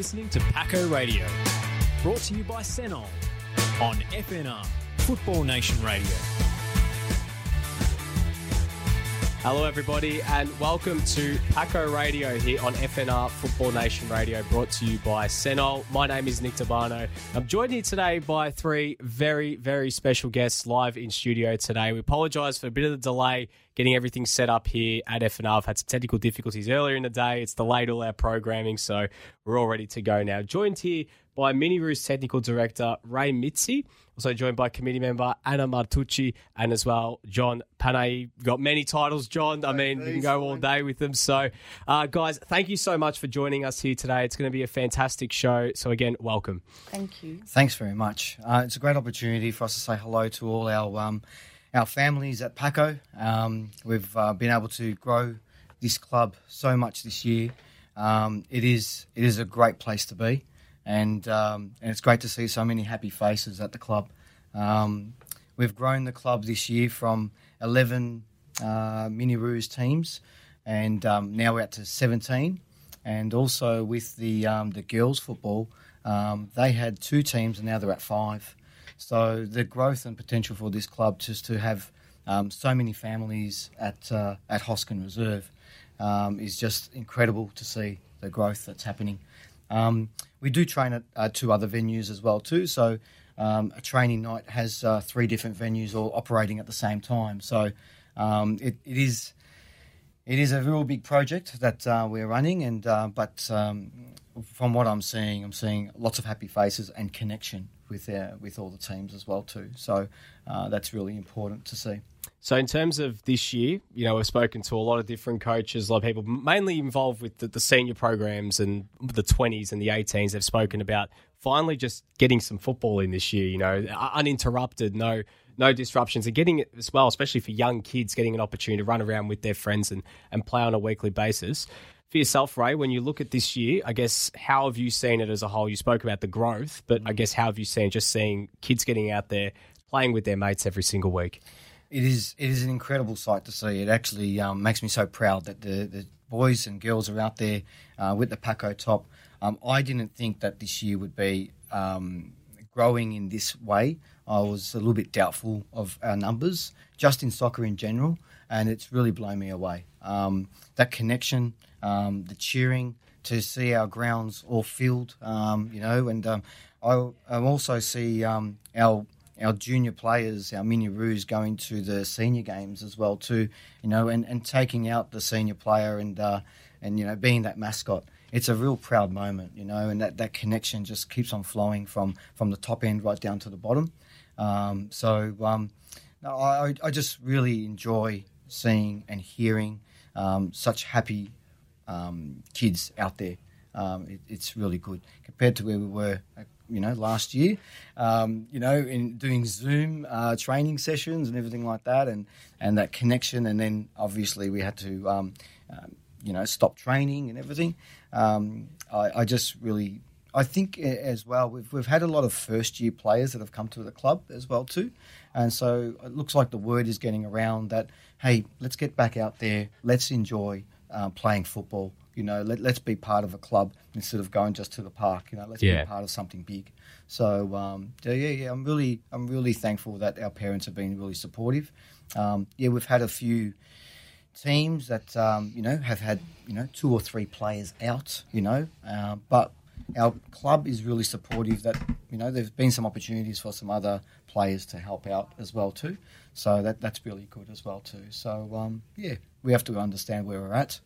listening to Paco Radio, brought to you by Senol on FNR, Football Nation Radio. Hello, everybody, and welcome to Paco Radio here on FNR Football Nation Radio, brought to you by Senol. My name is Nick Tabano. I'm joined here today by three very, very special guests live in studio today. We apologise for a bit of the delay getting everything set up here at FNR. I've had some technical difficulties earlier in the day. It's delayed all our programming, so we're all ready to go now. Joined here by Mini Roos Technical Director Ray Mitzi, also joined by committee member Anna Martucci, and as well John Panay. Got many titles, John. I mean, we can go all day with them. So, uh, guys, thank you so much for joining us here today. It's going to be a fantastic show. So, again, welcome. Thank you. Thanks very much. Uh, it's a great opportunity for us to say hello to all our um, our families at Paco. Um, we've uh, been able to grow this club so much this year. Um, it is it is a great place to be, and um, and it's great to see so many happy faces at the club. Um, we've grown the club this year from eleven uh, mini Roos teams, and um, now we're up to seventeen. And also with the um, the girls football, um, they had two teams, and now they're at five. So the growth and potential for this club just to have um, so many families at uh, at Hosken Reserve is just incredible to see the growth that's happening. Um, we do train at uh, two other venues as well too. So um, a training night has uh, three different venues all operating at the same time. So um, it, it is it is a real big project that uh, we're running, and uh, but um, from what I'm seeing, I'm seeing lots of happy faces and connection with uh, with all the teams as well too. So uh, that's really important to see. So, in terms of this year, you know, we've spoken to a lot of different coaches, a lot of people mainly involved with the, the senior programs and the 20s and the 18s. They've spoken about finally just getting some football in this year, you know, uninterrupted, no no disruptions, and getting it as well, especially for young kids, getting an opportunity to run around with their friends and, and play on a weekly basis. For yourself, Ray, when you look at this year, I guess how have you seen it as a whole? You spoke about the growth, but I mm. guess how have you seen just seeing kids getting out there playing with their mates every single week? It is it is an incredible sight to see. It actually um, makes me so proud that the, the boys and girls are out there uh, with the Paco top. Um, I didn't think that this year would be um, growing in this way. I was a little bit doubtful of our numbers, just in soccer in general, and it's really blown me away. Um, that connection, um, the cheering, to see our grounds all filled, um, you know, and I, I also see our our junior players, our mini roos, going to the senior games as well too, you know, and, and taking out the senior player and uh, and you know being that mascot. It's a real proud moment, you know, and that, that connection just keeps on flowing from from the top end right down to the bottom. Um, so um, I, I just really enjoy seeing and hearing um, such happy um, kids out there. Um, it, it's really good compared to where we were you know last year um, you know in doing zoom uh, training sessions and everything like that and and that connection. And then obviously we had to um, um, you know stop training and everything. Um, I, I, just really I think as well we've, we've had a lot of first year players that have come to the club as well too. And so it looks like the word is getting around that hey let's get back out there. Let's enjoy uh, playing football you know, let, us be part of a club instead of going just to the park. You know, let's yeah. be part of something big. So um, yeah, yeah, I'm really, I'm really thankful that our parents have been really supportive. Um, yeah, we've had a few teams that um, you know have had you know two or three players out. You know, uh, but our club is really supportive. That you know, there's been some opportunities for some other players to help out as well too. So that that's really good as well too. So um, yeah, we have to understand where we're at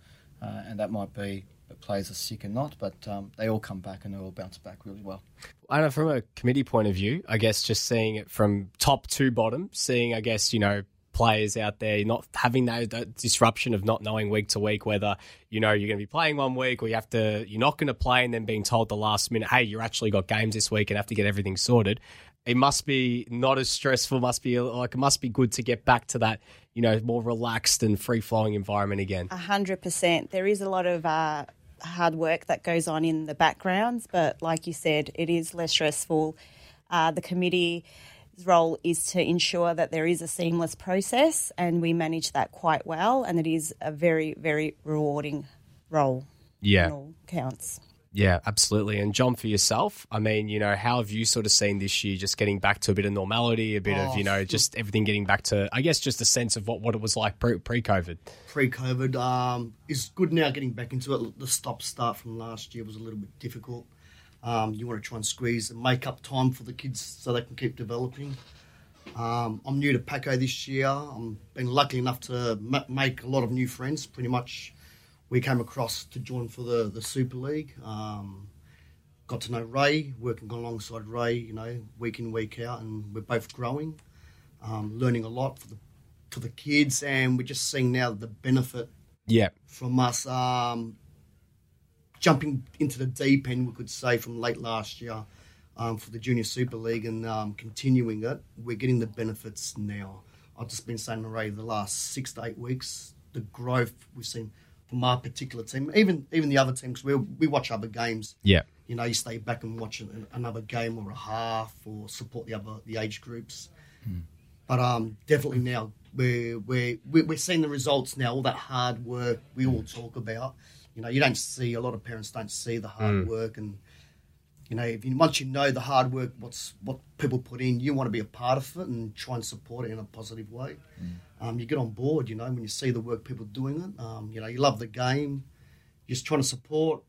uh, and that might be that players are sick or not, but um, they all come back and they all bounce back really well. I know from a committee point of view, I guess just seeing it from top to bottom, seeing, I guess, you know, players out there not having that, that, disruption of not knowing week to week whether you know you're going to be playing one week or you have to you're not going to play and then being told the last minute hey you're actually got games this week and have to get everything sorted it must be not as stressful. Must be like it must be good to get back to that, you know, more relaxed and free flowing environment again. A hundred percent. There is a lot of uh, hard work that goes on in the backgrounds, but like you said, it is less stressful. Uh, the committee's role is to ensure that there is a seamless process, and we manage that quite well. And it is a very, very rewarding role. Yeah, counts. Yeah, absolutely. And John, for yourself, I mean, you know, how have you sort of seen this year just getting back to a bit of normality, a bit of, Oh, you know, just everything getting back to, I guess, just a sense of what, what it was like pre COVID? Pre-COVID um, is good now. Getting back into it, the stop start from last year was a little bit difficult. Um, you want to try and squeeze and make up time for the kids so they can keep developing. Um, I'm new to Paco this year. I'm been lucky enough to ma- make a lot of new friends. Pretty much, we came across to join for the the Super League. Um, got to know Ray, working alongside Ray, you know, week in week out, and we're both growing, um, learning a lot for the for the kids, and we're just seeing now the benefit Yeah. from us um, jumping into the deep end, we could say, from late last year um, for the Junior Super League and um, continuing it. We're getting the benefits now. I've just been saying to Ray the last six to eight weeks, the growth we've seen from our particular team, even even the other teams. We we watch other games. Yeah. You know, you stay back and watch an- another game or a half, or support the other the age groups. But um, definitely now we're, we're we're we're seeing the results now. All that hard work we all talk about. You know, you don't see a lot of parents don't see the hard work, and you know, if you, once you know the hard work, what's what people put in, you want to be a part of it and try and support it in a positive way. Um, you get on board. You know, when you see the work people doing it, um, you know, you love the game. You're just trying to support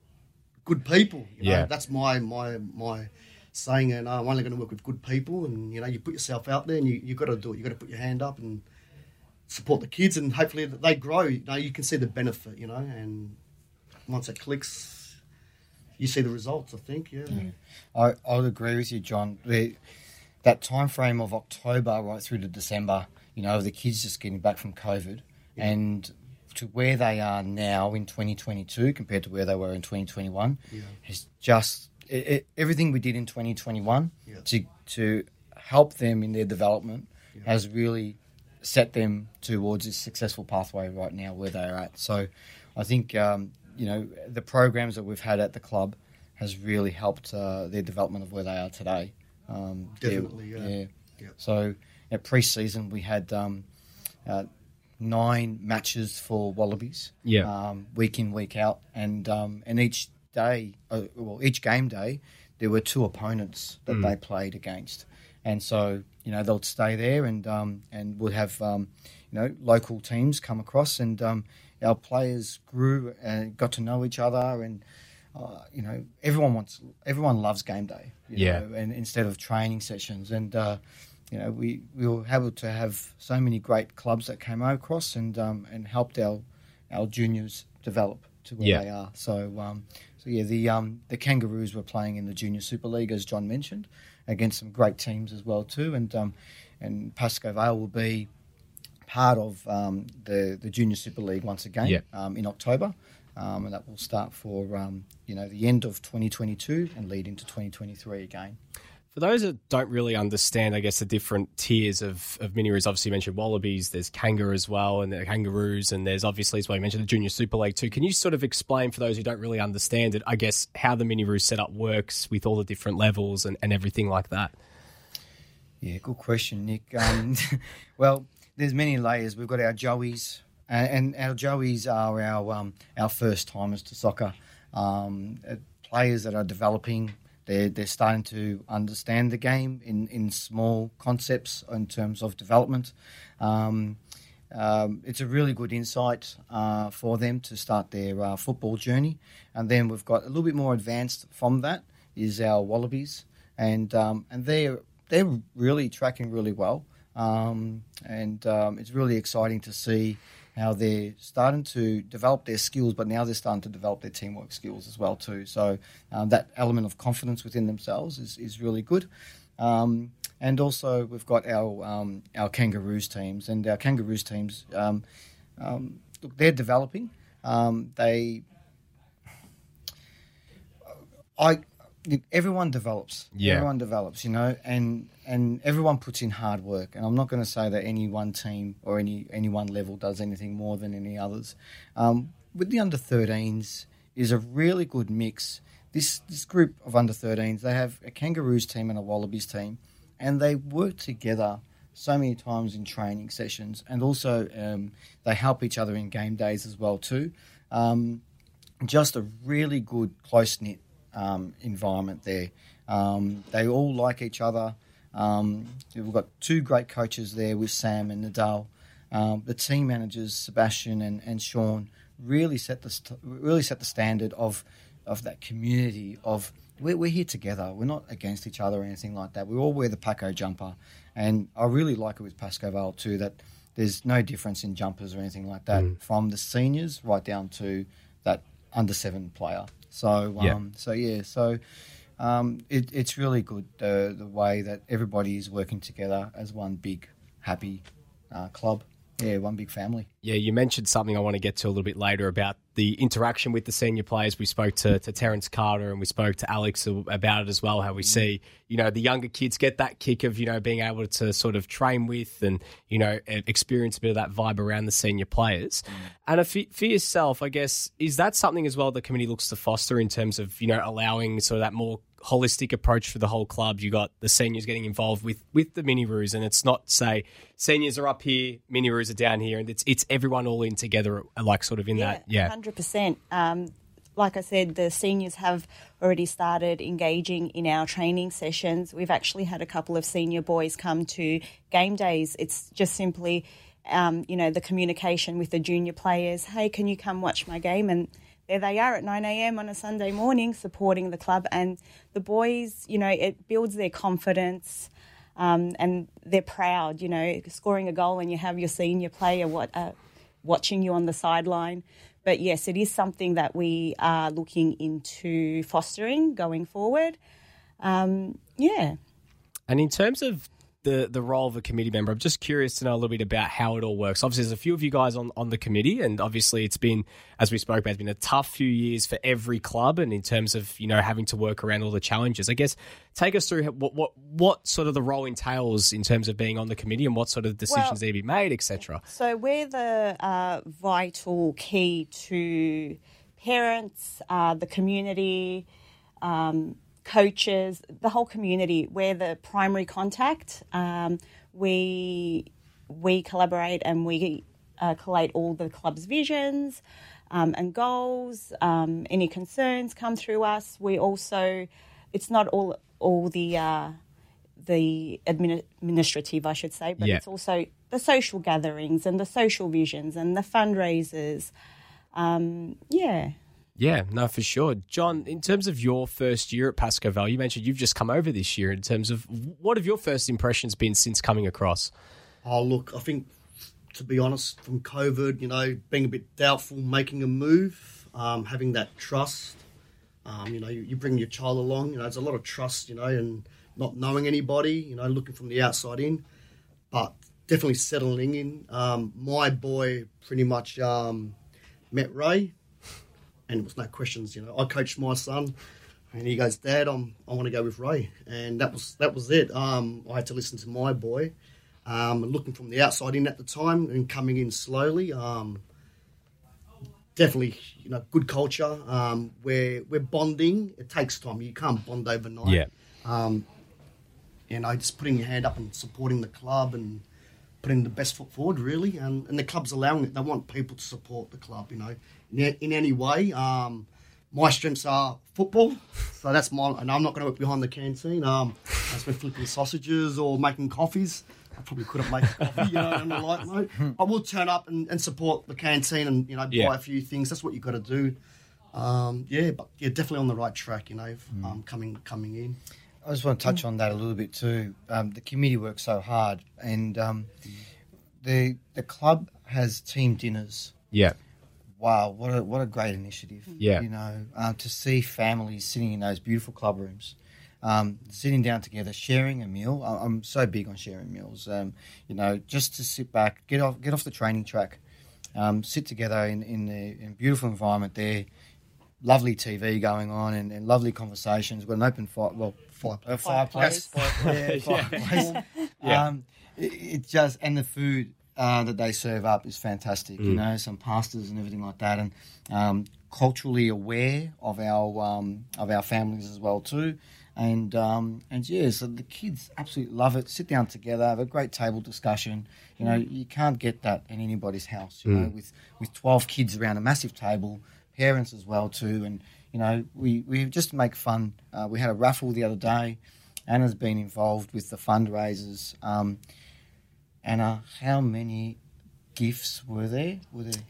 good people. You know? Yeah. that's my my my saying. And I'm only going to work with good people. And you know, you put yourself out there, and you you got to do it. You got to put your hand up and support the kids, and hopefully that they grow. You know, you can see the benefit. You know, and once it clicks, you see the results. I think, yeah. I, I would agree with you, John. The, that time frame of October right through to December, you know, the kids just getting back from COVID, and to where they are now in 2022 compared to where they were in 2021 Yeah. has just it, it, everything we did in 2021 Yeah. to to help them in their development has really set them towards this successful pathway right now where they are at. So I think um, you know the programs that we've had at the club has really helped uh, their development of where they are today. Um, they're- Definitely, yeah. Yeah. So at pre-season we had um, uh, nine matches for Wallabies. Yeah. Um, week in week out, and um, and each day, uh, well, each game day, there were two opponents that they played against, and so you know they'll stay there, and um, and we'll have um, you know local teams come across, and um, our players grew and got to know each other, and uh, you know everyone wants everyone loves game day, you Yeah. know, and instead of training sessions, and uh, you know we, we were able to have so many great clubs that came across and um, and helped our our juniors develop to where Yeah. they are. So um, so yeah, the um, the Kangaroos were playing in the Junior Super League as John mentioned against some great teams as well too, and um, and Pascoe Vale will be part of um, the the Junior Super League once again Yeah. um, in October. Um, and that will start for um, you know the end of 2022 and lead into 2023 again. For those that don't really understand, I guess the different tiers of, of mini roos, obviously you mentioned wallabies, there's kangaroo as well, and the kangaroos, and there's obviously as well you mentioned the junior super league too. Can you sort of explain for those who don't really understand it, I guess how the mini roo setup works with all the different levels and, and everything like that? Yeah, good question, Nick. Um, well, there's many layers. We've got our Joeys, uh, and our Joeys are our um, our first timers to soccer. Um, players that are developing. They're, they're starting to understand the game in, in small concepts in terms of development. Um, um, it's a really good insight uh, for them to start their uh, football journey. And then we've got a little bit more advanced from that is our Wallabies, and um, and they're they're really tracking really well. Um, and it's really exciting to see how they're starting to develop their skills, but now they're starting to develop their teamwork skills as well too. So um, that element of confidence within themselves is, is really good. Um, and also we've got our um, our Kangaroos teams, and our Kangaroos teams, um, um, look, they're developing. Um, they, I, everyone develops. Yeah. Everyone develops, you know, and and everyone puts in hard work. And I'm not going to say that any one team or any any one level does anything more than any others. Um, with the under 13s is a really good mix. This this group of under 13s, they have a Kangaroos team and a Wallabies team, and they work together so many times in training sessions, and also um, they help each other in game days as well too. Um, just a really good close knit um, environment there. Um, they all like each other. Um, we've got two great coaches there with Sam and Nadal. Um, the team managers Sebastian and, and Sean really set the st- really set the standard of of that community of we're, we're here together. We're not against each other or anything like that. We all wear the Paco jumper, and I really like it with Pascoe Vale too. That there's no difference in jumpers or anything like that from the seniors right down to that under seven player. So um, Yeah. so yeah, so um, it, it's really good the the way that everybody is working together as one big happy uh, club. Yeah, one big family. Yeah, you mentioned something I want to get to a little bit later about the interaction with the senior players. We spoke to, to Terence Carter and we spoke to Alex about it as well. How we mm. see, you know, the younger kids get that kick of, you know, being able to sort of train with and, you know, experience a bit of that vibe around the senior players. Mm. And if, for yourself, I guess, is that something as well the committee looks to foster in terms of, you know, allowing sort of that more holistic approach for the whole club. You got the seniors getting involved with with the mini roos, and it's not say seniors are up here, mini roos are down here, and it's it's everyone all in together, like sort of in that. Yeah, hundred percent. Um, like I said, the seniors have already started engaging in our training sessions. We've actually had a couple of senior boys come to game days. It's just simply, um, you know, the communication with the junior players. Hey, can you come watch my game? And there they are at 9 a.m. on a Sunday morning supporting the club. And the boys, you know, it builds their confidence um, and they're proud, you know, scoring a goal and you have your senior player what, uh, watching you on the sideline. But yes, it is something that we are looking into fostering going forward. Um, yeah. And in terms of the the role of a committee member, I'm just curious to know a little bit about how it all works. Obviously, there's a few of you guys on, on the committee, and obviously, it's been, as we spoke about, it's been a tough few years for every club, and in terms of you know having to work around all the challenges. I guess take us through what what what sort of the role entails in terms of being on the committee, and what sort of decisions Well- need to be made, etc. So we're the uh, vital key to parents, uh, the community, um, coaches, the whole community. We're the primary contact. Um, we we collaborate and we uh, collate all the club's visions um, and goals. Um, any concerns come through us. We also, it's not all all the. Uh, the administrative, I should say, but Yeah. it's also the social gatherings and the social visions and the fundraisers. Um, yeah. Yeah, no, for sure. John, in terms of your first year at Pasco Valley, you mentioned you've just come over this year. In terms of what have your first impressions been since coming across? Oh, look, I think, to be honest, from COVID, you know, being a bit doubtful, making a move, um, having that trust. Um, you know, you, you bring your child along, you know, there's a lot of trust, you know, and not knowing anybody, you know, looking from the outside in, but definitely settling in. Um, my boy pretty much um, met Ray, and it was no questions, you know. I coached my son, and he goes, "Dad, I'm, I want to go with Ray," and that was that was it. Um, I had to listen to my boy, um, looking from the outside in at the time and coming in slowly. Um, definitely, you know, good culture. Um, we're we're bonding. It takes time. You can't bond overnight. Yeah. Um, you know, just putting your hand up and supporting the club and putting the best foot forward, really. And, and the club's allowing it. They want people to support the club, you know, in, in any way. Um, my strengths are football, so that's my. And I'm not going to work behind the canteen. Um, I spend flipping sausages or making coffees. I probably couldn't make coffee, you know, on the light note. I will turn up and, and support the canteen and you know Yeah. buy a few things. That's what you've got to do. Um, yeah, but you're definitely on the right track, you know, Mm. um, coming coming in. I just want to touch on that a little bit too. Um, the committee works so hard, and um, the the club has team dinners. Yeah. Wow, what a what a great initiative! Yeah. you know, uh, to see families sitting in those beautiful club rooms, um, sitting down together, sharing a meal. I- I'm so big on sharing meals. Um, you know, just to sit back, get off get off the training track, um, sit together in in the in beautiful environment there. Lovely TV going on and, and lovely conversations. We've got an open fire, well, fire, a fireplace. Fireplace. Yeah, fireplace. Yeah. Um, it, it just and the food uh, that they serve up is fantastic. You know, some pastas and everything like that, and um, culturally aware of our um, of our families as well too. And um, and yeah, so the kids absolutely love it. Sit down together, have a great table discussion. You know, you can't get that in anybody's house. You know, with with twelve kids around a massive table, parents as well too, and You know, we, we just make fun. Uh, we had a raffle the other day. Anna's been involved with the fundraisers. Um, Anna, how many gifts were there? Were there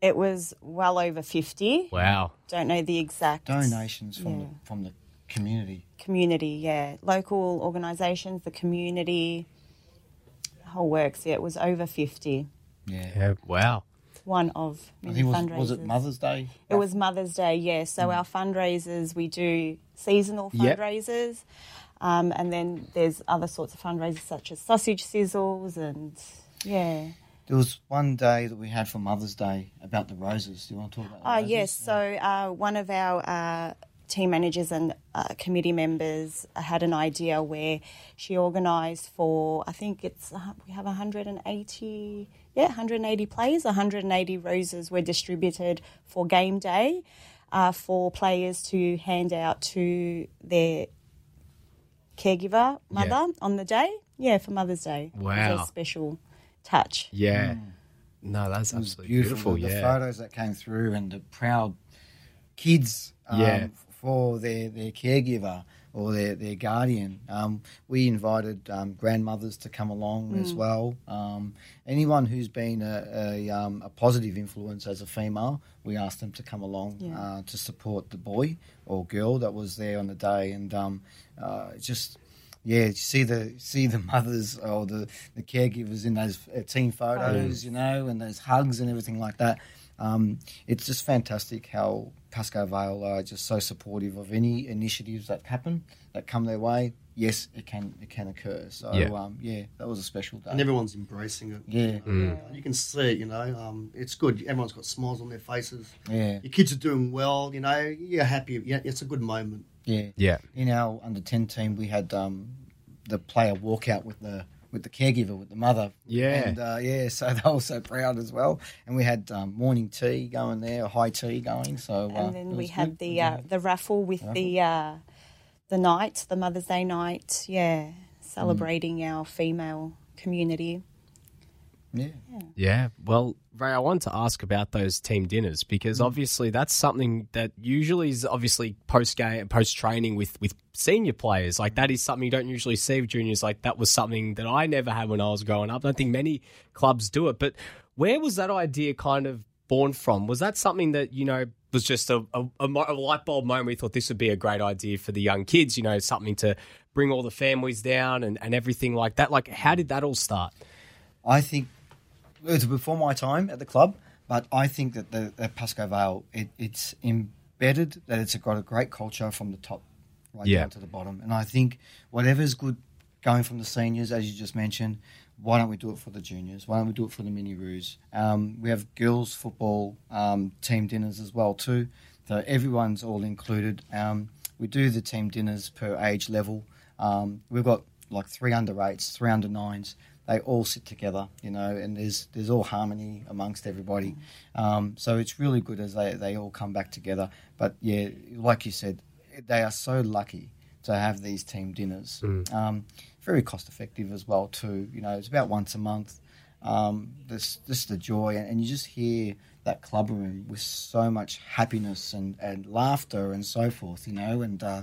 It was well over 50. Wow. Don't know the exact donations from Yeah. the from the community? community, yeah. Local organisations, the community, whole works. Yeah, it was over 50. Yeah. Yeah. Wow. One of I many think it was, fundraisers. was it Mother's Day? It was Mother's Day, yeah. So our fundraisers, we do seasonal Yep. fundraisers, um, and then there's other sorts of fundraisers such as sausage sizzles and yeah. There was one day that we had for Mother's Day about the roses. Do you want to talk about? roses? yes. So uh, one of our uh, team managers and uh, committee members had an idea where she organised for I think it's uh, we have 180 yeah 180 players 180 roses were distributed for game day uh, for players to hand out to their caregiver mother on the day yeah for Mother's Day It was Wow. a special touch Yeah. No, that's was absolutely beautiful. beautiful. the, the yeah. photos that came through and the proud kids um, Yeah. for their, their caregiver or their, their guardian. Um, we invited um, grandmothers to come along as well. Um, anyone who's been a, a, um, a positive influence as a female, we asked them to come along Yeah. uh, to support the boy or girl that was there on the day. And um, uh, just yeah, see the see the mothers or the, the caregivers in those uh, team photos, you know, and those hugs and everything like that. Um, it's just fantastic how Pascoe Vale are just so supportive of any initiatives that happen that come their way. Yes, it can it can occur. So Yeah. um, yeah, that was a special day. and everyone's embracing it. Yeah. you know. You can see it, you know. Um, it's good. Everyone's got smiles on their faces. Yeah, Your kids are doing well, you know. You're happy. Yeah, it's a good moment. yeah, Yeah. In our under ten team, we had um, the player walk out with the with the caregiver, with the mother. Yeah. and uh, yeah, so they were so proud as well. And we had um, morning tea going there, high tea going. So uh, and then it we had good. the uh, the raffle with the uh, the night, the Mother's Day night. Yeah, celebrating our female community. Yeah. Yeah. Well, Ray, I wanted to ask about those team dinners because mm. obviously that's something that usually is obviously post game, post training with with senior players. Like that is something you don't usually see with juniors. Like that was something that I never had when I was growing up. I don't think many clubs do it. But where was that idea kind of born from? Was that something that you know was just a, a, a a light bulb moment? We thought this would be a great idea for the young kids. You know, something to bring all the families down and, and everything like that. Like, how did that all start? I think it was before my time at the club, but I think that the, the Pascoe Vale it, it's embedded that it's got a great culture from the top right Yeah. down to the bottom, and I think whatever's good going from the seniors, as you just mentioned, why don't we do it for the juniors? Why don't we do it for the mini roos? Um, we have girls football um, team dinners as well too, so everyone's all included. Um, we do the team dinners per age level. Um, we've got like three under eights, three under nines. They all sit together, you know, and there's there's all harmony amongst everybody. Um, so it's really good as they, they all come back together. But yeah, like you said, they are so lucky to have these team dinners. Um, very cost effective as well too. You know, it's about once a month. Um, this just the joy, and, and you just hear that club room with so much happiness and, and laughter and so forth. You know, and uh,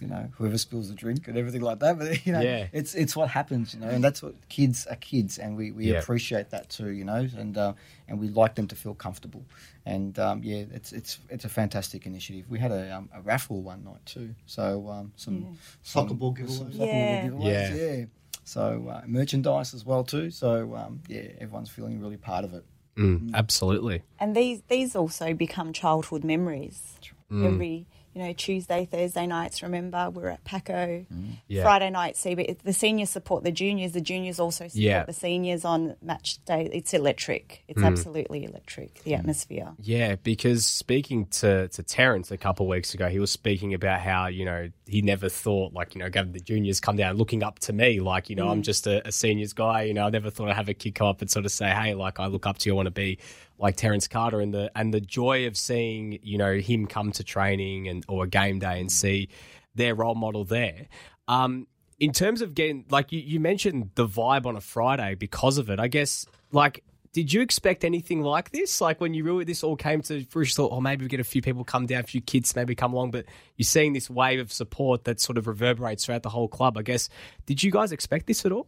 you know whoever spills the drink and everything like that. But you know, Yeah. it's it's what happens. You know, and that's what kids are kids, and we, we Yeah. appreciate that too. You know, and uh, and we like them to feel comfortable. And um, yeah, it's it's it's a fantastic initiative. We had a, um, a raffle one night too, so um, some Soccer some- ball some giveaways. soccer ball Yeah. giveaways, Yeah. yeah. So uh, merchandise as well too. So um, yeah, everyone's feeling really part of it. Mm, absolutely. And these these also become childhood memories. Every you know Tuesday, Thursday nights. Remember, we're at Paco. Mm. Yeah. Friday night, see, but the seniors support the juniors. The juniors also support Yeah. the seniors on match day. It's electric. It's mm. absolutely electric. The mm. atmosphere. Yeah, because speaking to, to Terence a couple of weeks ago, he was speaking about how, you know, he never thought, like, you know, the juniors come down looking up to me. Like, you know, I'm just a, a seniors guy. You know, I never thought I'd have a kid come up and sort of say, hey, like, I look up to you. I want to be like Terence Carter. And the, and the joy of seeing, you know, him come to training and or a game day and see their role model there. Um, in terms of getting, like, you, you mentioned the vibe on a Friday because of it, I guess, like, did you expect anything like this? Like when you really this all came to fruition, thought, oh, maybe we get a few people come down, a few kids maybe come along, but you're seeing this wave of support that sort of reverberates throughout the whole club. I guess. Did you guys expect this at all?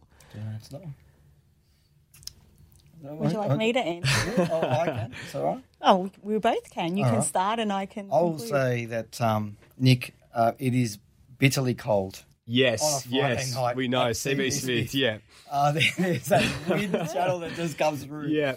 Not- Would you like me to answer? oh, I can. It's all right. oh, we both can. You All can right. start and I can. I'll conclude. say that um, Nick, uh, it is bitterly cold. Yes, On a yes, night we know at CB CB Smith. Smith. Yeah, Uh, there's that wind channel that just comes through. yeah,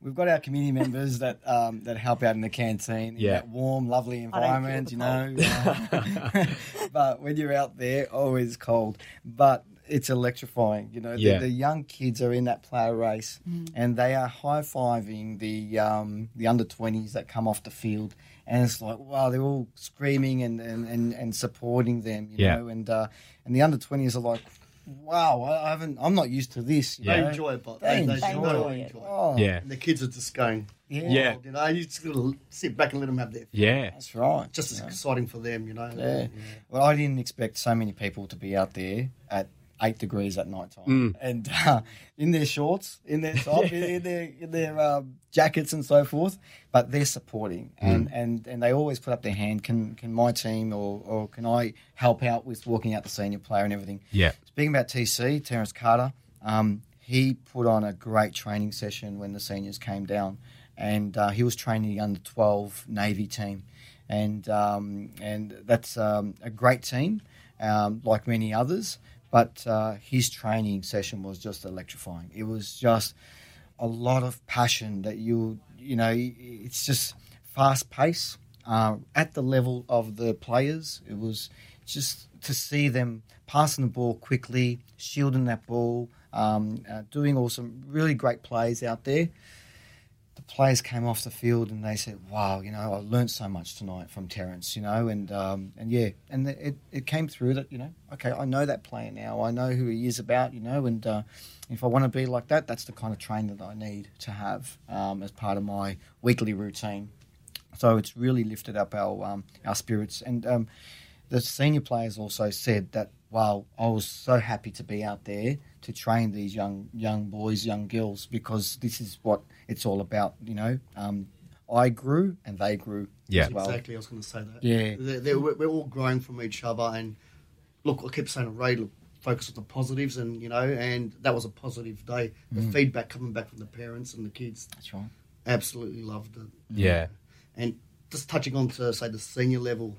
We've got our community members that um, that help out in the canteen in Yeah. that warm, lovely I don't feel environment, you know. But when you're out there, always cold. But it's electrifying, you know. Yeah. The, the young kids are in that player race, and they are high fiving the um, the under twenties that come off the field, and it's like wow, they're all screaming and and, and, and supporting them, you Yeah. know. And uh, and the under twenties are like. Wow, I I haven't. I'm not used to this. You Yeah. They enjoy it, but They they, they, enjoy really it. enjoy it. Oh, yeah, And the kids are just going, yeah, Yeah. you know, you just gotta sit back and let them have their. yeah. That's right. Just as you exciting for them, you know. Yeah. Well, I didn't expect so many people to be out there at eight degrees at night time and uh, in their shorts, in their top, in, in their in their um, jackets and so forth. But they're supporting and, and, and they always put up their hand. Can can my team or, or can I help out with walking out the senior player and everything? Yeah. Speaking about TC, Terence Carter, um, he put on a great training session when the seniors came down, and uh, he was training the under twelve Navy team, and um, and that's um, a great team, um, like many others. But uh, his training session was just electrifying. It was just a lot of passion that you you know it's just fast pace uh, at the level of the players. It was just to see them passing the ball quickly, shielding that ball, um, uh, doing all some really great plays out there. The players came off the field and they said, "Wow, you know, I learned so much tonight from Terence, you know, and um, and yeah, and it, it came through that, you know, okay, I know that player now, I know who he is about, you know, and uh, if I want to be like that, that's the kind of training that I need to have um, as part of my weekly routine. So it's really lifted up our um, our spirits. And um, the senior players also said that, wow, I was so happy to be out there to train these young young boys, young girls, because this is what it's all about. You know, um, I grew and they grew Yeah. as well. Exactly, I was going to say that. Yeah. They're, they're, we're we're all growing from each other, and look, I kept saying to Ray, look, focus on the positives, and you know, and that was a positive day. The Mm. feedback coming back from the parents and the kids, That's right. absolutely loved it. Yeah. And just touching on to say the senior level,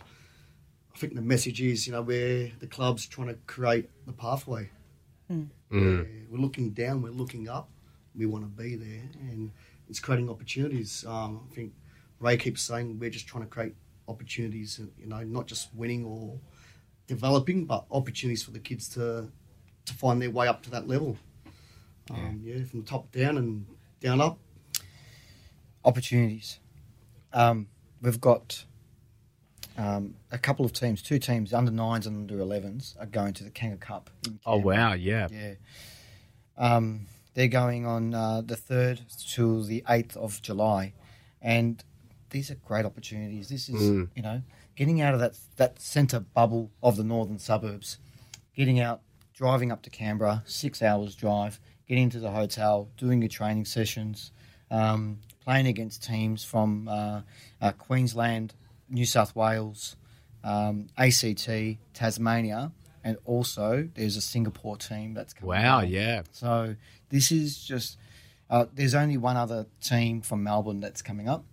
I think the message is, you know, where the club's trying to create the pathway. Mm. Where We're looking down, we're looking up. We want to be there, and it's creating opportunities. Um, I think Ray keeps saying we're just trying to create opportunities, and you know, not just winning or developing, but opportunities for the kids to to find their way up to that level. Um, yeah, from the top down and down up. opportunities. Um, we've got um, a couple of teams, two teams, under nines and under 11s, are going to the Kanga Cup. in Oh wow. Yeah. Yeah. Um, they're going on uh, the 3rd to the 8th of July. And these are great opportunities. This is, Mm. you know, getting out of that, that centre bubble of the northern suburbs, getting out, driving up to Canberra, six hours drive, getting to the hotel, doing your training sessions, um, playing against teams from uh, uh, Queensland, New South Wales, um, ACT, Tasmania, and also there's a Singapore team that's coming. Wow. along. Yeah. So this is just. Uh, there's only one other team from Melbourne that's coming up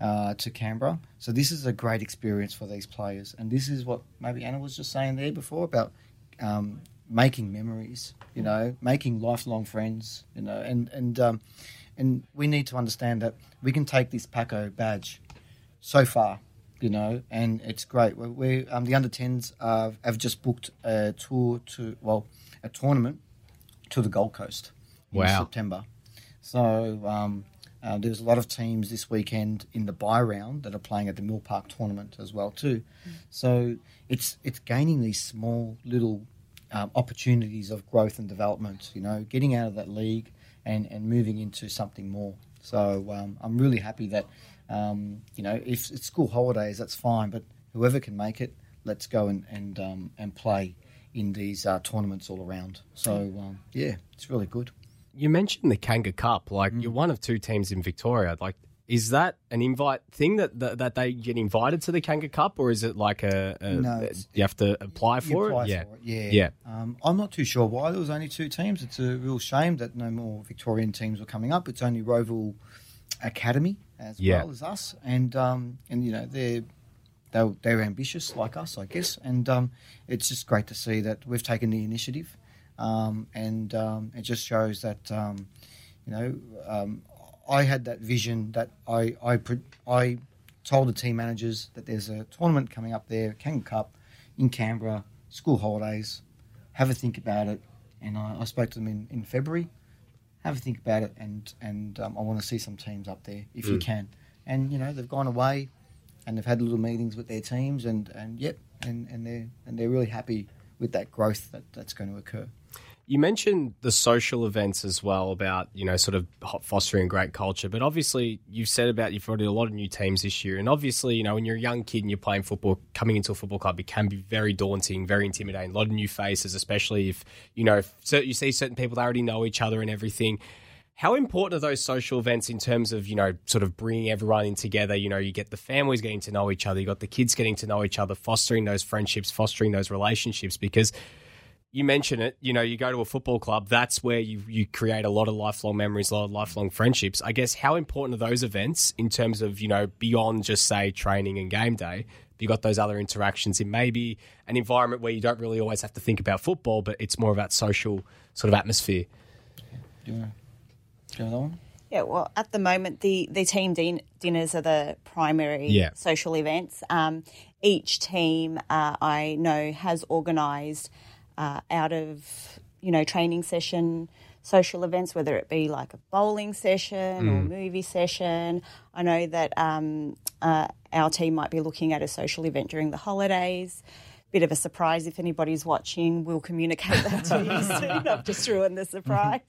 uh, to Canberra. So this is a great experience for these players, and this is what maybe Anna was just saying there before about um, making memories. You know, making lifelong friends. You know, and and um, and we need to understand that we can take this Paco badge so far. You know, and it's great. We, we um, the under tens uh, have just booked a tour to well, a tournament to the Gold Coast in September. So um, uh, there's a lot of teams this weekend in the buy round that are playing at the Mill Park tournament as well too. So it's it's gaining these small little um, opportunities of growth and development. You know, getting out of that league and and moving into something more. So um, I'm really happy that um, you know if it's school holidays, that's fine. But whoever can make it, let's go and and um, and play in these uh, tournaments all around. So um, yeah, it's really good. you mentioned the Kanga Cup. Like Mm. you're one of two teams in Victoria. Like, is that an invite thing that that, that they get invited to the Kanga Cup, or is it like a, a No, you have to apply for apply it? Yeah, it, yeah. Yeah. Um, I'm not too sure why there was only two teams. It's a real shame that no more Victorian teams were coming up. It's only Roval Academy as Yeah. well as us, and um, and you know they're they're, they're ambitious like us, I guess, and um, it's just great to see that we've taken the initiative, um, and um, it just shows that um, you know um, I had that vision that I I I told the team managers that there's a tournament coming up there, Kangaroo Cup, in Canberra, school holidays. Have a think about it, and I, I spoke to them in, in February. Have a think about it, and and um, I want to see some teams up there if you can. And you know they've gone away, and they've had little meetings with their teams, and and yep, and and they're and they're really happy with that growth that, that's going to occur. You mentioned the social events as well about you know sort of fostering great culture, but obviously you've said about you've brought in a lot of new teams this year, and obviously you know when you're a young kid and you're playing football, coming into a football club, it can be very daunting, very intimidating. A lot of new faces, especially if you know if you see certain people that already know each other and everything. How important are those social events in terms of you know sort of bringing everyone in together? You know, you get the families getting to know each other, you got the kids getting to know each other, fostering those friendships, fostering those relationships, because you mention it, you know, you go to a football club, that's where you, you create a lot of lifelong memories, a lot of lifelong friendships. I guess how important are those events in terms of, you know, beyond just say training and game day? You got those other interactions in maybe an environment where you don't really always have to think about football, but it's more about social sort of atmosphere. Do you want to go one? Yeah, well, at the moment, the, the team din- dinners are the primary Yeah. social events. Um, each team uh, I know has organised uh, out of, you know, training session social events, whether it be like a bowling session or movie session. I know that um, uh, our team might be looking at a social event during the holidays. Bit of a surprise if anybody's watching. We'll communicate that to you soon. I've just ruined the surprise.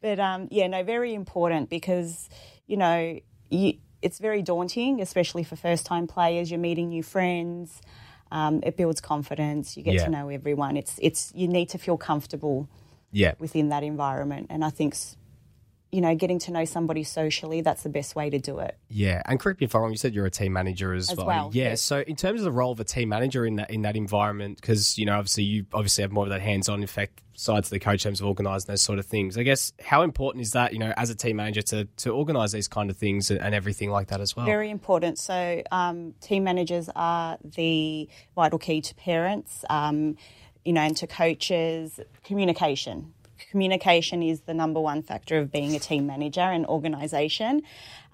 But um, yeah, no, very important because, you know, you, it's very daunting, especially for first time players. You're meeting new friends. Um, it builds confidence. You get Yeah. to know everyone. It's it's you need to feel comfortable Yeah. within that environment, and I think you know getting to know somebody socially that's the best way to do it. Yeah, and correct me if I'm wrong. You said you're a team manager as, As well. well, Yeah. yes. So in terms of the role of a team manager in that in that environment, because you know obviously you obviously have more of that hands-on effect side to the coach in terms of organising those sort of things. I guess how important is that you know as a team manager to to organise these kind of things and, and everything like that as well? Very important. So, um, team managers are the vital key to parents, um, you know, and to coaches. Communication. Communication is the number one factor of being a team manager and organisation.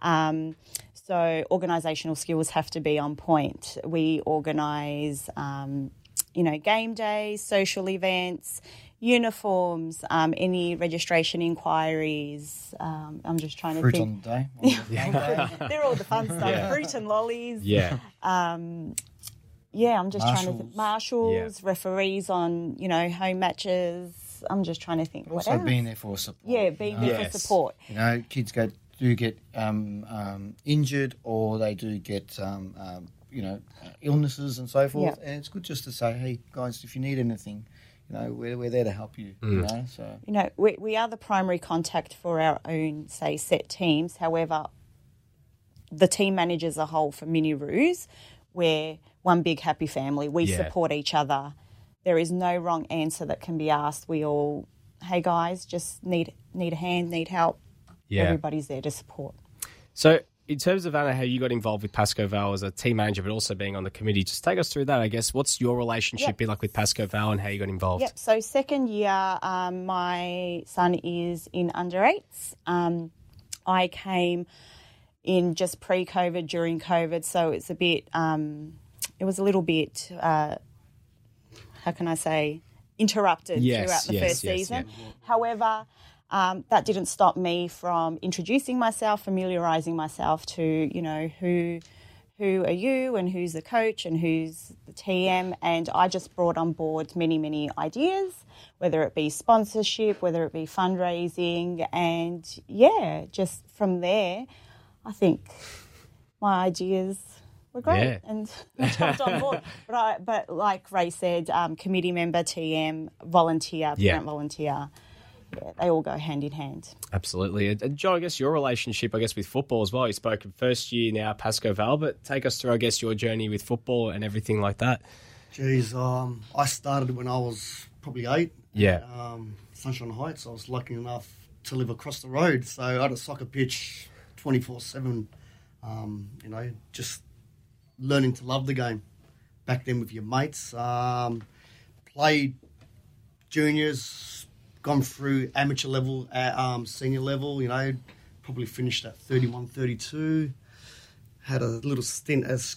Um, so, organisational skills have to be on point. We organise, um, you know, game days, social events, uniforms, um, any registration inquiries. Um, I'm just trying to Fruit think. on the day. on the day. They're all the fun stuff. Fruit and lollies. Yeah. Yeah, I'm just trying to think. Marshals. Marshals, referees on, you know, home matches. I'm just trying to think. what also else? being there for support. Yeah, being you know? there Yes. for support. You know, kids go do get um, um, injured or they do get um, um, you know uh, illnesses and so forth, Yeah. and it's good just to say, hey guys, if you need anything, you know, we're, we're there to help you. You know, so You know, we, we are the primary contact for our own, say, set teams. However, the team manage as a whole for Mini Roos, we're one big happy family. We Yeah. support each other. There is no wrong answer that can be asked. We all, hey guys, just need need a hand, need help. Yeah. Everybody's there to support. So, in terms of Anna, how you got involved with Pascoe Vale as a team manager, but also being on the committee, just take us through that. I guess what's your relationship Yep. been like with Pascoe Vale and how you got involved? Yep. So second year, um, my son is in under eights. Um, I came in just pre-COVID, during COVID, so it's a bit. Um, it was a little bit. Uh, how can I say? Interrupted Yes, throughout the yes, first yes, season. yeah. However. Um, that didn't stop me from introducing myself, familiarising myself to, you know, who who are you and who's the coach and who's the TM. And I just brought on board many, many ideas, whether it be sponsorship, whether it be fundraising. And yeah, just from there, I think my ideas were great Yeah. and I jumped on board. But, I, but like Ray said, um, committee member, TM, volunteer, Yeah. parent volunteer. yeah, they all go hand in hand. Absolutely. And, John, I guess your relationship, I guess, with football as well. You spoke of first year now, Pascoe Vale, but take us through, I guess, your journey with football and everything like that. Geez, um, I started when I was probably eight. Yeah. Um, Sunshine Heights. I was lucky enough to live across the road, so I had a soccer pitch twenty four seven. Um, you know, just learning to love the game. Back then with your mates, um, played juniors, gone through amateur level, at, um, senior level. You know, probably finished at 31, 32. Had a little stint as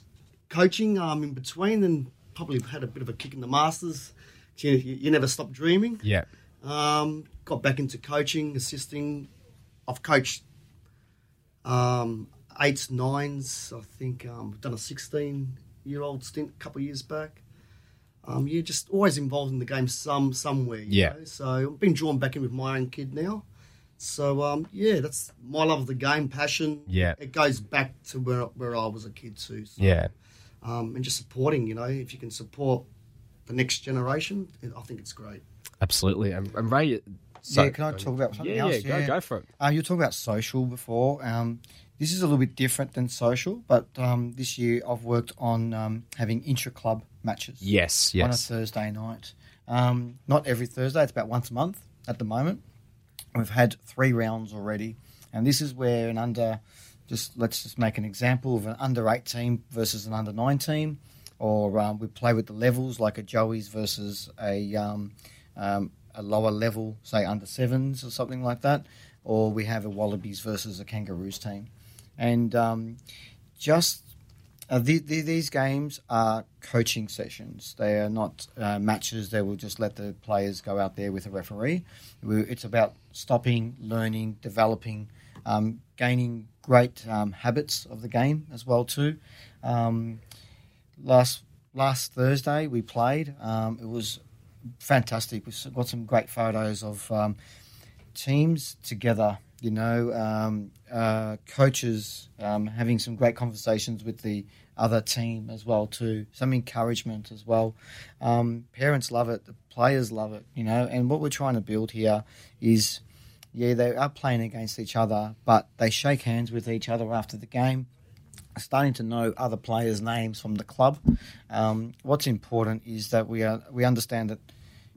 coaching um, in between, and probably had a bit of a kick in the masters. You, you never stop dreaming. Yeah. Um, got back into coaching, assisting. I've coached um, eights, nines. I think um, done a sixteen-year-old stint a couple of years back. Um, you're just always involved in the game some somewhere. you Yeah. know. So I've been drawn back in with my own kid now. So um, yeah, that's my love of the game, passion. Yeah. it goes back to where where I was a kid too. So, Yeah. um, and just supporting. You know, if you can support the next generation, I think it's great. Absolutely. And, and Ray. So, yeah, can I talk about something yeah, else? Yeah, go, go for it. Uh, you were talking about social before. Um, this is a little bit different than social, but um, this year I've worked on um, having intra club matches. Yes, yes. On a. Thursday night. Um, not every Thursday, it's about once a month at the moment. We've had three rounds already. And this is where an under, just let's just make an example of an under eight team versus an under nine team. Or um, we play with the levels like a Joey's versus a, um, um, a lower level, say under sevens or something like that. Or we have a Wallabies versus a Kangaroos team. And um, just uh, the, the, these games are coaching sessions. They are not uh, matches. They will just let the players go out there with a referee. We, it's about stopping, learning, developing, um, gaining great um, habits of the game as well too. Um, last last Thursday we played. Um, it was fantastic. We've got some great photos of um, teams together. You know, um, uh, coaches um, having some great conversations with the other team as well too. Some encouragement as well. Um, parents love it. The players love it. You know, and what we're trying to build here is, yeah, they are playing against each other, but they shake hands with each other after the game starting to know other players' names from the club. Um, what's important is that we are we understand that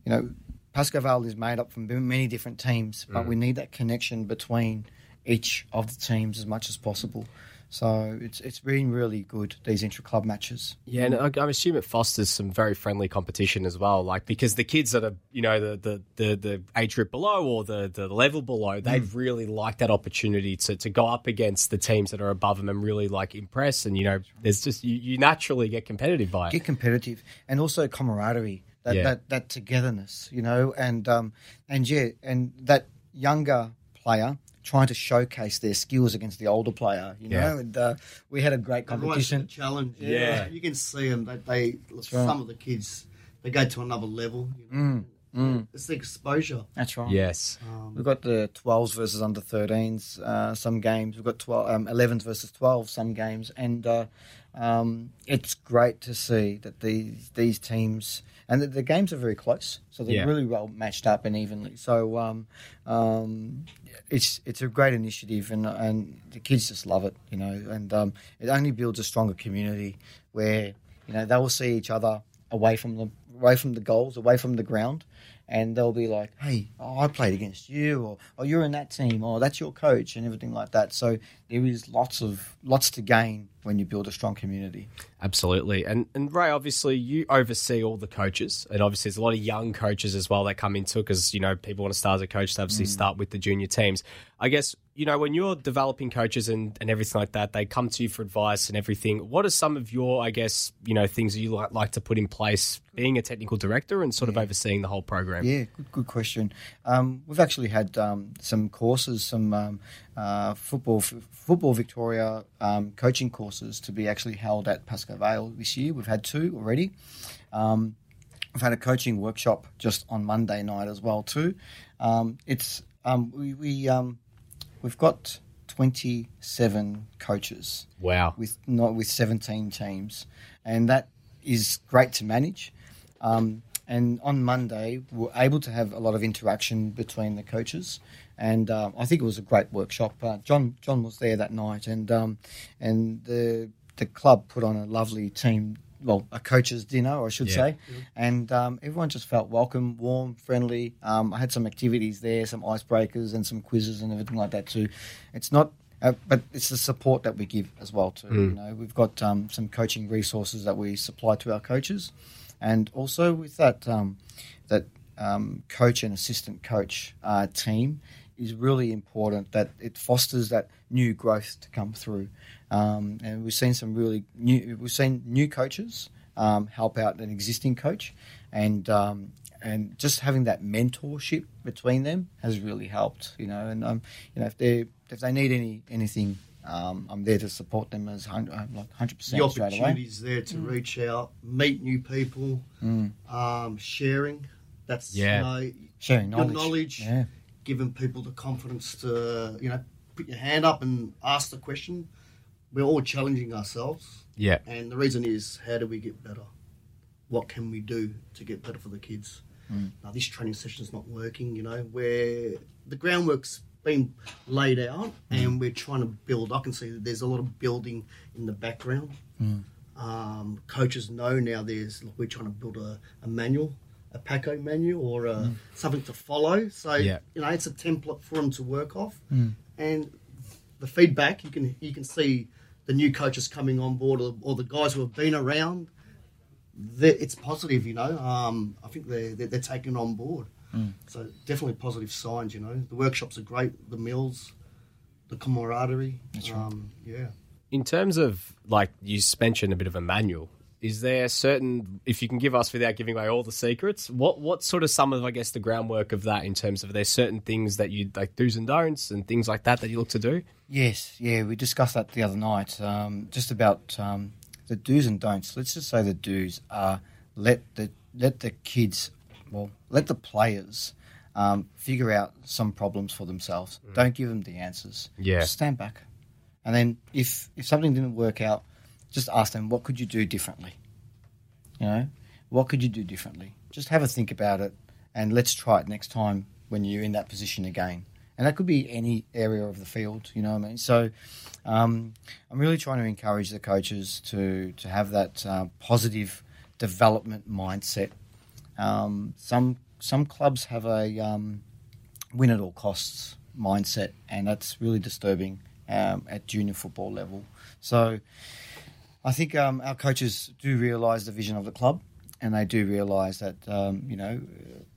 you know Pascoe Vale is made up from many different teams, but we need that connection between each of the teams as much as possible. So it's it's been really good these intra club matches. Yeah, and I- I'm assuming it fosters some very friendly competition as well. Like because the kids that are, you know, the the the, the age group below or the the level below, they'd Mm. really like that opportunity to to go up against the teams that are above them and really like impress. And you know, there's just you, you naturally get competitive by it. get competitive and also camaraderie that Yeah. that, that togetherness you know and um and yeah and that younger player trying to showcase their skills against the older player you know Yeah. and uh, we had a great Everyone's a competition challenge. Yeah. you can see them. They, they right. some of the kids they go to another level. You know? Mm, It's the exposure. that's right Yes. We've got the 12s versus under 13s, uh, some games. We've got 12, um, 11s versus 12s, some games. And uh, um, it's great to see that these these teams, and the, the games are very close. So they're Yeah. really well matched up and evenly. So um, um, it's it's a great initiative, and, and the kids just love it, you know. And um, it only builds a stronger community where, you know, they will see each other away from the away from the goals, away from the ground, and they'll be like, "Hey, oh, I played against you," or "Oh, you're in that team," or "That's your coach," and everything like that. So there is lots of lots to gain when you build a strong community. Absolutely. And and Ray, obviously you oversee all the coaches, and obviously there's a lot of young coaches as well that come into it because you know people want to start as a coach to obviously mm. start with the junior teams. I guess you know when you're developing coaches and, and everything like that, they come to you for advice and everything. What are some of your, I guess, you know, things that you like, like to put in place, being a technical director and sort of overseeing the whole program? Yeah, good, good question. Um, we've actually had um, some courses, some um, uh, football football Victoria um, coaching courses to be actually held at Pascoe Vale this year. We've had two already. Um, We've had a coaching workshop just on Monday night as well too. Um, it's um, we, we um, we've got twenty seven coaches Wow. with not with 17 teams, and that is great to manage. Um, and on Monday, we were able to have a lot of interaction between the coaches, and um, I think it was a great workshop. Uh, John John was there that night, and um, and the the club put on a lovely team. Well, a coach's dinner, I should Yeah. say, and um, everyone just felt welcome, warm, friendly. Um, I had some activities there, some icebreakers, and some quizzes and everything like that too. It's not uh, but it's the support that we give as well too. You know, we've got um, some coaching resources that we supply to our coaches, and also with that um, that um, coach and assistant coach uh, team is really important that it fosters that new growth to come through. Um, and we've seen some really new we've seen new coaches um, help out an existing coach, and um, and just having that mentorship between them has really helped. You know, and um, you know if they if they need any anything, um, I'm there to support them as hun- uh, like hundred the percent straight away. opportunities there to reach out, meet new people, um, sharing. That's Yeah. you know, Sharing your knowledge. knowledge, Yeah. Giving people the confidence to you know put your hand up and ask the question. We're all challenging ourselves, Yeah. and the reason is how do we get better? What can we do to get better for the kids? Mm. Now this training session is not working. You know where the groundwork's been laid out, mm. and we're trying to build. I can see that there's a lot of building in the background. Mm. Um, coaches know now there's look, we're trying to build a, a manual, a Paco menu or a, something to follow. So Yeah. you know it's a template for them to work off, and the feedback you can you can see the new coaches coming on board or, or the guys who have been around. It's positive, you know. Um, I think they're, they're they're taking on board. So definitely positive signs, you know. The workshops are great. The meals, the camaraderie. um, yeah. In terms of like you mentioned a bit of a manual, is there certain if you can give us without giving away all the secrets, what what sort of some of I guess the groundwork of that in terms of there's certain things that you like do's and don'ts and things like that that you look to do? Yes, yeah, we discussed that the other night. Um, just about um, the do's and don'ts. Let's just say the do's are let the let the kids, well, let the players um, figure out some problems for themselves. Don't give them the answers. Yeah. just stand back, and then if if something didn't work out, just ask them what could you do differently. You know, what could you do differently? Just have a think about it, and let's try it next time when you're in that position again. And that could be any area of the field, you know what I mean? So um, I'm really trying to encourage the coaches to, to have that uh, positive development mindset. Um, some, some clubs have a um, win at all costs mindset, and that's really disturbing um, at junior football level. So I think um, our coaches do realise the vision of the club, and they do realise that um, you know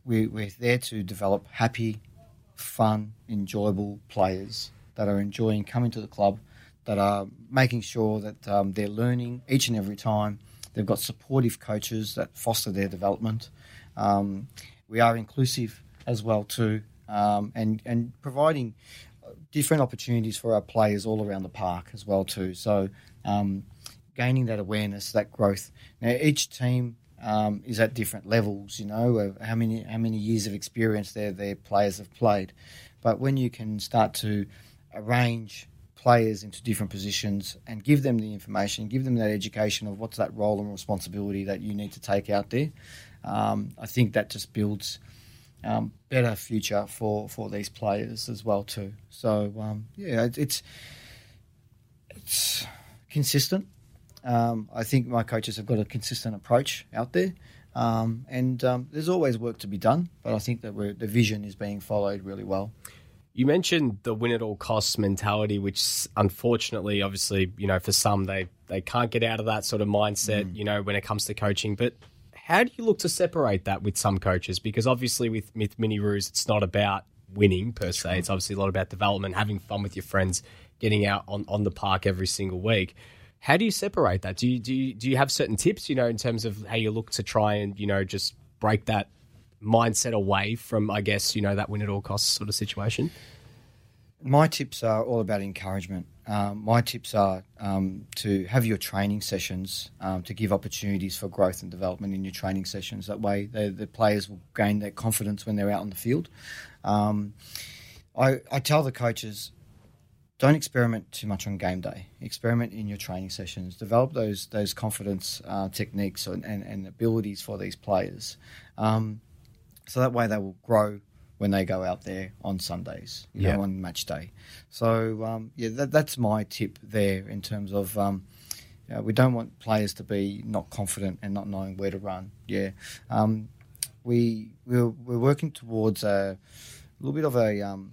we, we're there to develop happy, fun, enjoyable players that are enjoying coming to the club, that are making sure that um, they're learning each and every time. They've got supportive coaches that foster their development. Um, we are inclusive as well too, um, and and providing different opportunities for our players all around the park as well too. So um, gaining that awareness, that growth. Now each team um, is at different levels. You know how many how many years of experience their their players have played, but when you can start to arrange players into different positions and give them the information, give them that education of what's that role and responsibility that you need to take out there. Um, I think that just builds um, better future for, for these players as well too. So um, yeah, it, it's it's consistent. Um, I think my coaches have got a consistent approach out there, um, and um, there's always work to be done. But I think that we're, the vision is being followed really well. You mentioned the win at all costs mentality, which unfortunately, obviously, you know, for some they they can't get out of that sort of mindset, you know, when it comes to coaching. But how do you look to separate that with some coaches? Because obviously, with with Mini Roos, it's not about winning per se. It's obviously a lot about development, having fun with your friends, getting out on, on the park every single week. How do you separate that? Do you do you, do you have certain tips, you know, in terms of how you look to try and you know just break that mindset away from, I guess, you know, that win at all costs sort of situation? My tips are all about encouragement. Um, my tips are um, to have your training sessions um, to give opportunities for growth and development in your training sessions. That way, the, the players will gain their confidence when they're out on the field. Um, I, I tell the coaches don't experiment too much on game day. Experiment in your training sessions. Develop those those confidence uh, techniques and, and, and, abilities for these players, um, so that way they will grow when they go out there on Sundays, you Yeah. know, on match day. So um, yeah, that, that's my tip there in terms of. Um, yeah, we don't want players to be not confident and not knowing where to run. Yeah, um, we we're, we're working towards a little bit of a um,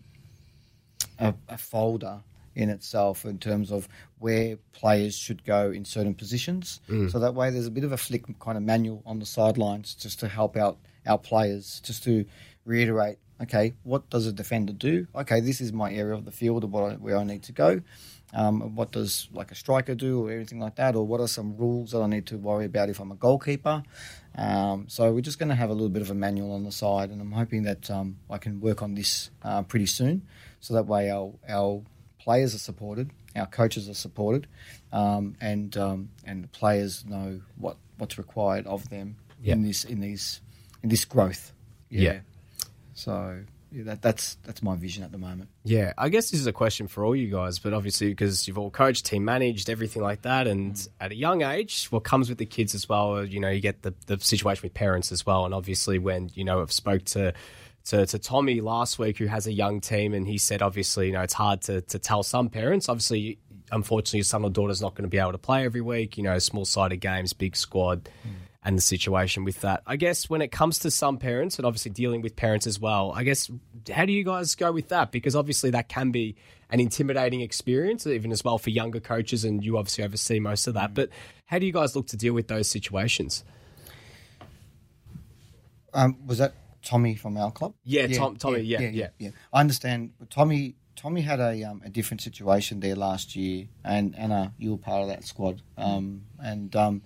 a, a folder in itself in terms of where players should go in certain positions. So that way, there's a bit of a flick kind of manual on the sidelines just to help out our players, just to reiterate. Okay, what does a defender do? Okay, this is my area of the field of what I, where I need to go. Um, what does like a striker do, or anything like that, or what are some rules that I need to worry about if I'm a goalkeeper? Um, so we're just going to have a little bit of a manual on the side, and I'm hoping that um, I can work on this uh, pretty soon, so that way our our players are supported, our coaches are supported, um, and um, and the players know what, what's required of them in this in these in this growth. Yeah. So yeah, that, that's that's my vision at the moment. Yeah, I guess this is a question for all you guys, but obviously because you've all coached, team managed, everything like that, and at a young age, what comes with the kids as well, you know, you get the, the situation with parents as well, and obviously when you know I've spoke to. To, to Tommy last week, who has a young team, and he said, obviously, you know, it's hard to, to tell some parents. Obviously, unfortunately, your son or daughter's not going to be able to play every week. You know, small sided games, big squad, and the situation with that. I guess when it comes to some parents, and obviously dealing with parents as well, I guess how do you guys go with that? Because obviously that can be an intimidating experience, even as well for younger coaches, and you obviously oversee most of that. But how do you guys look to deal with those situations? Um, was that Tommy from our club? Yeah, Tom- Tommy, yeah, yeah. Yeah. I understand. Tommy Tommy had a um, a different situation there last year, and Anna, you were part of that squad, um, and um,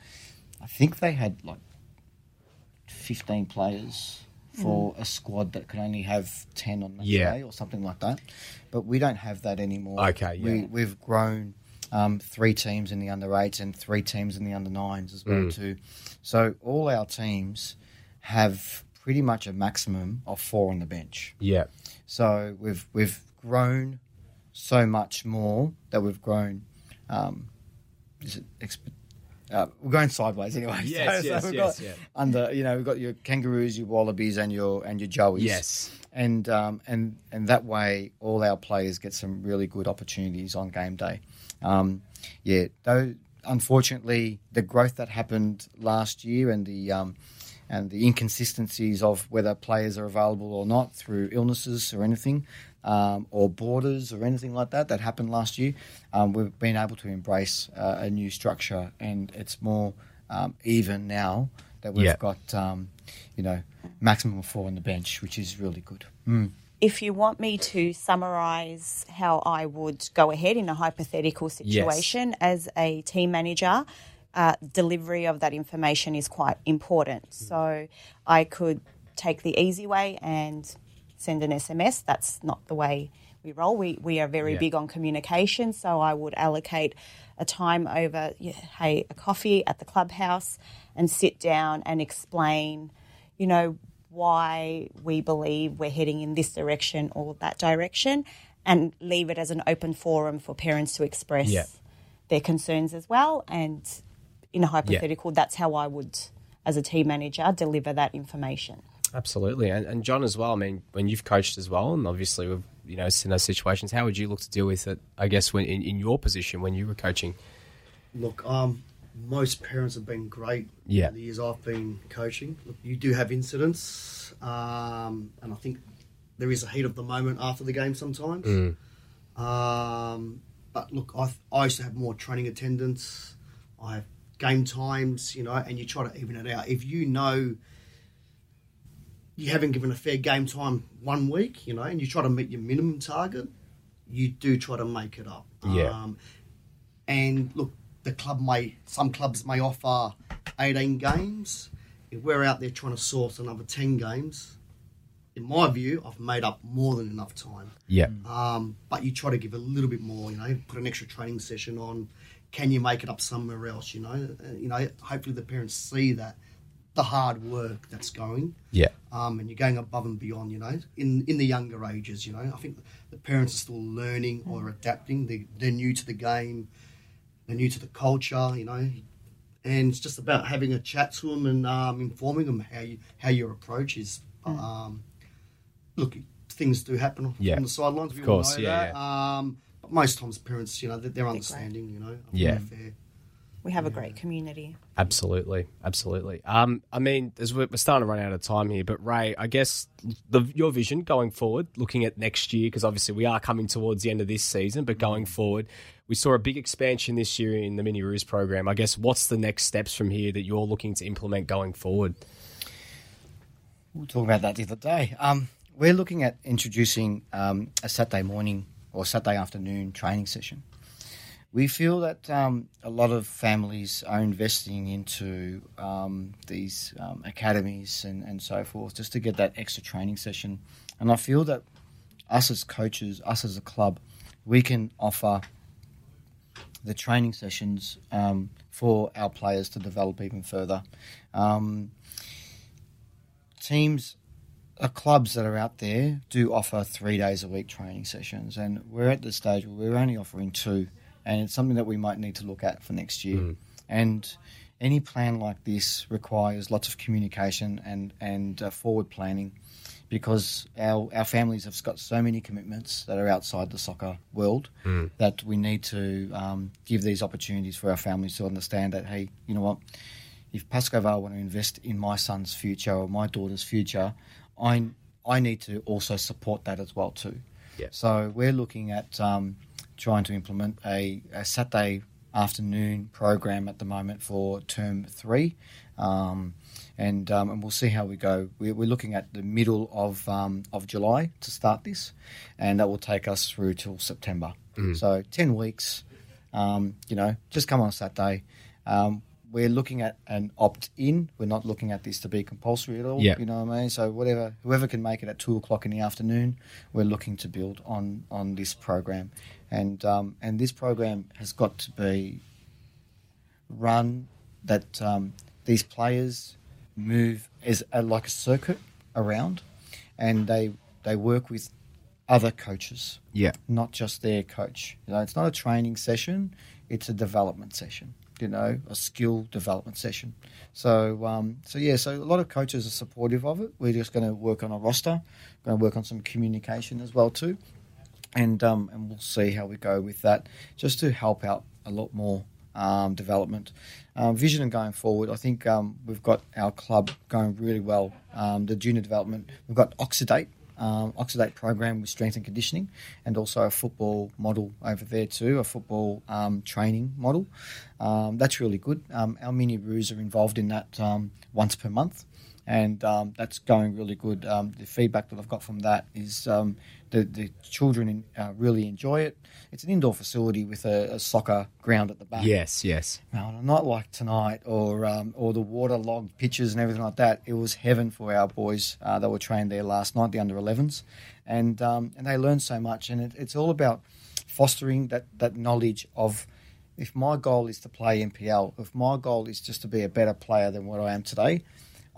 I think they had like fifteen players for a squad that could only have ten on match Yeah. day or something like that. But we don't have that anymore. Okay, yeah. we, we've grown. Um, three teams in the under eights and three teams in the under nines as well too. So all our teams have pretty much a maximum of four on the bench. Yeah, So we've we've grown so much more that we've grown. Um, is it exp- uh, we're going sideways anyway. Yes, yes, we've yes, got yeah. Under you know we've got your kangaroos, your wallabies, and your and your joeys. Yes. and um, and and that way all our players get some really good opportunities on game day. Um, yeah, though unfortunately the growth that happened last year and the um, and the inconsistencies of whether players are available or not through illnesses or anything, um, or borders or anything like that that happened last year, um, we've been able to embrace uh, a new structure and it's more um, even now that we've Yeah. got um, you know maximum of four on the bench, which is really good. Mm. If you want me to summarise how I would go ahead in a hypothetical situation as a team manager, uh, delivery of that information is quite important. So I could take the easy way and send an SMS. That's not the way we roll. We, we are very Yeah. big on communication. So I would allocate a time over, yeah, hey, a coffee at the clubhouse and sit down and explain, you know, why we believe we're heading in this direction or that direction and leave it as an open forum for parents to express Yeah. their concerns as well. And in a hypothetical, that's how I would, as a team manager, deliver that information. absolutely. And, and John as well. I mean, when you've coached as well, and obviously we've you know seen those situations. How would you look to deal with it? I guess when in, in your position when you were coaching. Look, um, most parents have been great. Yeah. The years I've been coaching, look, you do have incidents, um, and I think there is a heat of the moment after the game sometimes. Um, but look, I, I used to have more training attendance. I have game times, you know, and you try to even it out. If you know you haven't given a fair game time one week, you know, and you try to meet your minimum target, you do try to make it up. Yeah. Um, and look, the club may, some clubs may offer 18 games. If we're out there trying to source another 10 games, in my view, I've made up more than enough time. Yeah. Um, but you try to give a little bit more, you know, put an extra training session on. Can you make it up somewhere else? You know, uh, you know. Hopefully, the parents see that the hard work that's going. Yeah. Um, and you're going above and beyond, you know, in in the younger ages, you know. I think the parents are still learning or adapting. They, they're new to the game, they're new to the culture, you know. And it's just about having a chat to them and um, informing them how you how your approach is. Um, look, things do happen Yeah. on the sidelines. Of course, all know yeah. Um, but most times, parents, you know, they're, they're understanding. You know, Yeah. fair. We have a great community. Absolutely, absolutely. Um, I mean, as we're, we're starting to run out of time here, but Ray, I guess the, your vision going forward, looking at next year, because obviously we are coming towards the end of this season, but going forward, we saw a big expansion this year in the Mini Roos program. I guess what's the next steps from here that you're looking to implement going forward? We'll talk about that the other day. Um, we're looking at introducing um, a Saturday morning or Saturday afternoon training session. We feel that um, a lot of families are investing into um, these um, academies and, and so forth just to get that extra training session. And I feel that us as coaches, us as a club, we can offer the training sessions um, for our players to develop even further. Um, teams, uh, clubs that are out there do offer three days a week training sessions, and we're at the stage where we're only offering two, and it's something that we might need to look at for next year. And any plan like this requires lots of communication and and uh, forward planning, because our our families have got so many commitments that are outside the soccer world that we need to um, give these opportunities for our families to understand that hey, you know what? If Pascoe Vale want to invest in my son's future or my daughter's future, I I need to also support that as well too. Yeah. So we're looking at um, trying to implement a, a Saturday afternoon program at the moment for term three, um, and um, and we'll see how we go. We're, we're looking at the middle of um, of July to start this, and that will take us through till September. So ten weeks. Um, you know, just come on Saturday. Um, we're looking at an opt-in. We're not looking at this to be compulsory at all. Yeah. You know what I mean? So whatever, whoever can make it at two o'clock in the afternoon, we're looking to build on on this program, and um, and this program has got to be run that um, these players move as a, like a circuit around, and they they work with other coaches Yeah. not just their coach. You know, it's not a training session; it's a development session. You know, a skill development session. So, um, so yeah, so a lot of coaches are supportive of it. We're just going to work on a roster, going to work on some communication as well too, and um, and we'll see how we go with that, just to help out a lot more um, development. Um, vision and going forward, I think um, we've got our club going really well. Um, the junior development, we've got Oxidate, um, Oxidate program with strength and conditioning, and also a football model over there too, a football um, training model. Um, that's really good. Um, our mini roos are involved in that um, once per month, and um, that's going really good. Um, the feedback that I've got from that is um, the, the children uh, really enjoy it. It's an indoor facility with a, a soccer ground at the back. Yes, yes. Now, on a night like tonight, or um, or the waterlogged pitches and everything like that, it was heaven for our boys uh, that were trained there last night, the under 11s, and um, and they learned so much. And it, it's all about fostering that that knowledge of if my goal is to play NPL, if my goal is just to be a better player than what I am today,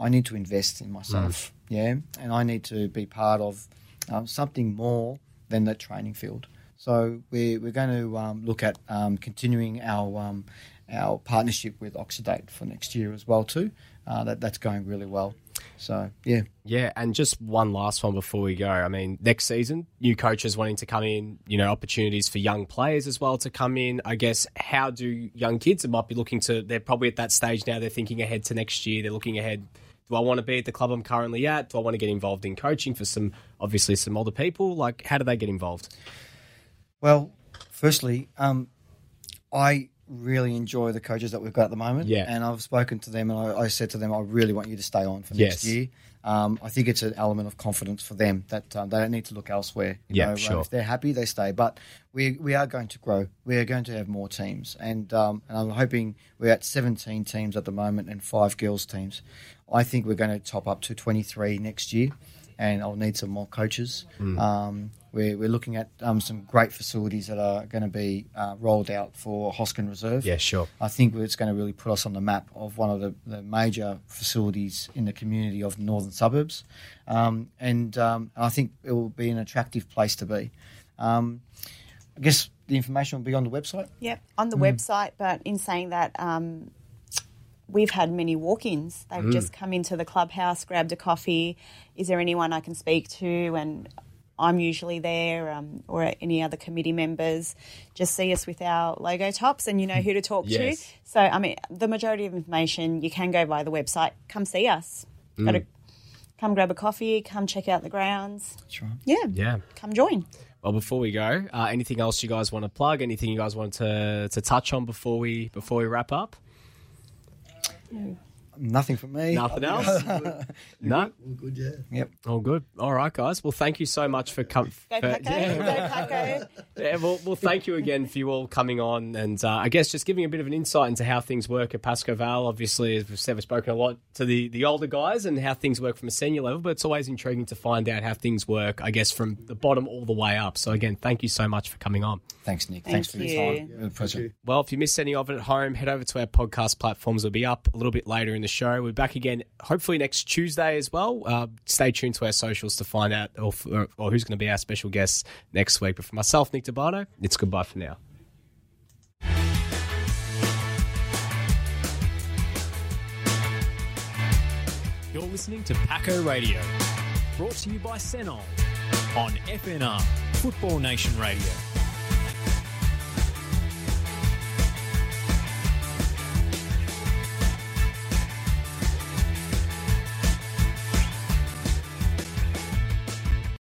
I need to invest in myself. Yeah, and I need to be part of um, something more than the training field. So we're, we're going to um, look at um, continuing our um, our partnership with Oxidate for next year as well too. Uh, that that's going really well. So yeah, Yeah, and just one last one before we go. I mean, next season, new coaches wanting to come in, you know, opportunities for young players as well to come in. I guess, how do young kids that might be looking to, they're probably at that stage now, they're thinking ahead to next year, they're looking ahead. Do I want to be at the club I'm currently at? Do I want to get involved in coaching for some, obviously, some older people? Like, how do they get involved? Well, firstly, um, I really enjoy the coaches that we've got at the moment. Yeah. And I've spoken to them and I, I said to them, I really want you to stay on for next Yes. year. Um, I think it's an element of confidence for them that um, they don't need to look elsewhere. You Yeah, know, um, sure. If they're happy, they stay. But we we are going to grow. We are going to have more teams, and um, and I'm hoping we're at 17 teams at the moment and five girls teams. I think we're going to top up to 23 next year, and I'll need some more coaches. Um, we're, we're looking at um, some great facilities that are going to be uh, rolled out for Hosken Reserve. Yeah, sure. I think it's going to really put us on the map of one of the, the major facilities in the community of the northern suburbs. Um, and um, I think it will be an attractive place to be. Um, I guess the information will be on the website. Yep, on the website. But in saying that, um, we've had many walk-ins. They've just come into the clubhouse, grabbed a coffee. Is there anyone I can speak to? And I'm usually there, um, or any other committee members. Just see us with our logo tops, and you know who to talk Yes. to. So, I mean, the majority of information you can go by the website. Come see us. Got to come grab a coffee. Come check out the grounds. That's right. Yeah, Yeah. come join. Well, before we go, uh, anything else you guys want to plug? Anything you guys want to, to touch on before we before we wrap up? Yeah. Nothing for me. Nothing else? no. All good, yeah. Yep. All good. All right, guys. Well, thank you so much for coming. Go Paco. Go Paco. Yeah, well, well, thank you again for you all coming on, and uh, I guess just giving a bit of an insight into how things work at Pascoe Vale. Obviously, as we've said, we've spoken a lot to the, the older guys and how things work from a senior level, but it's always intriguing to find out how things work, I guess, from the bottom all the way up. So, again, thank you so much for coming on. Thanks, Nick. Thank Thanks for you. your time. It was a pleasure. Well, if you missed any of it at home, head over to our podcast platforms. It'll be up a little bit later in the show. We're back again, hopefully next Tuesday as well. Uh, stay tuned to our socials to find out or, or, or who's going to be our special guests next week. But for myself, Nick Tabano, it's goodbye for now. You're listening to Paco Radio, brought to you by Senol on FNR Football Nation Radio.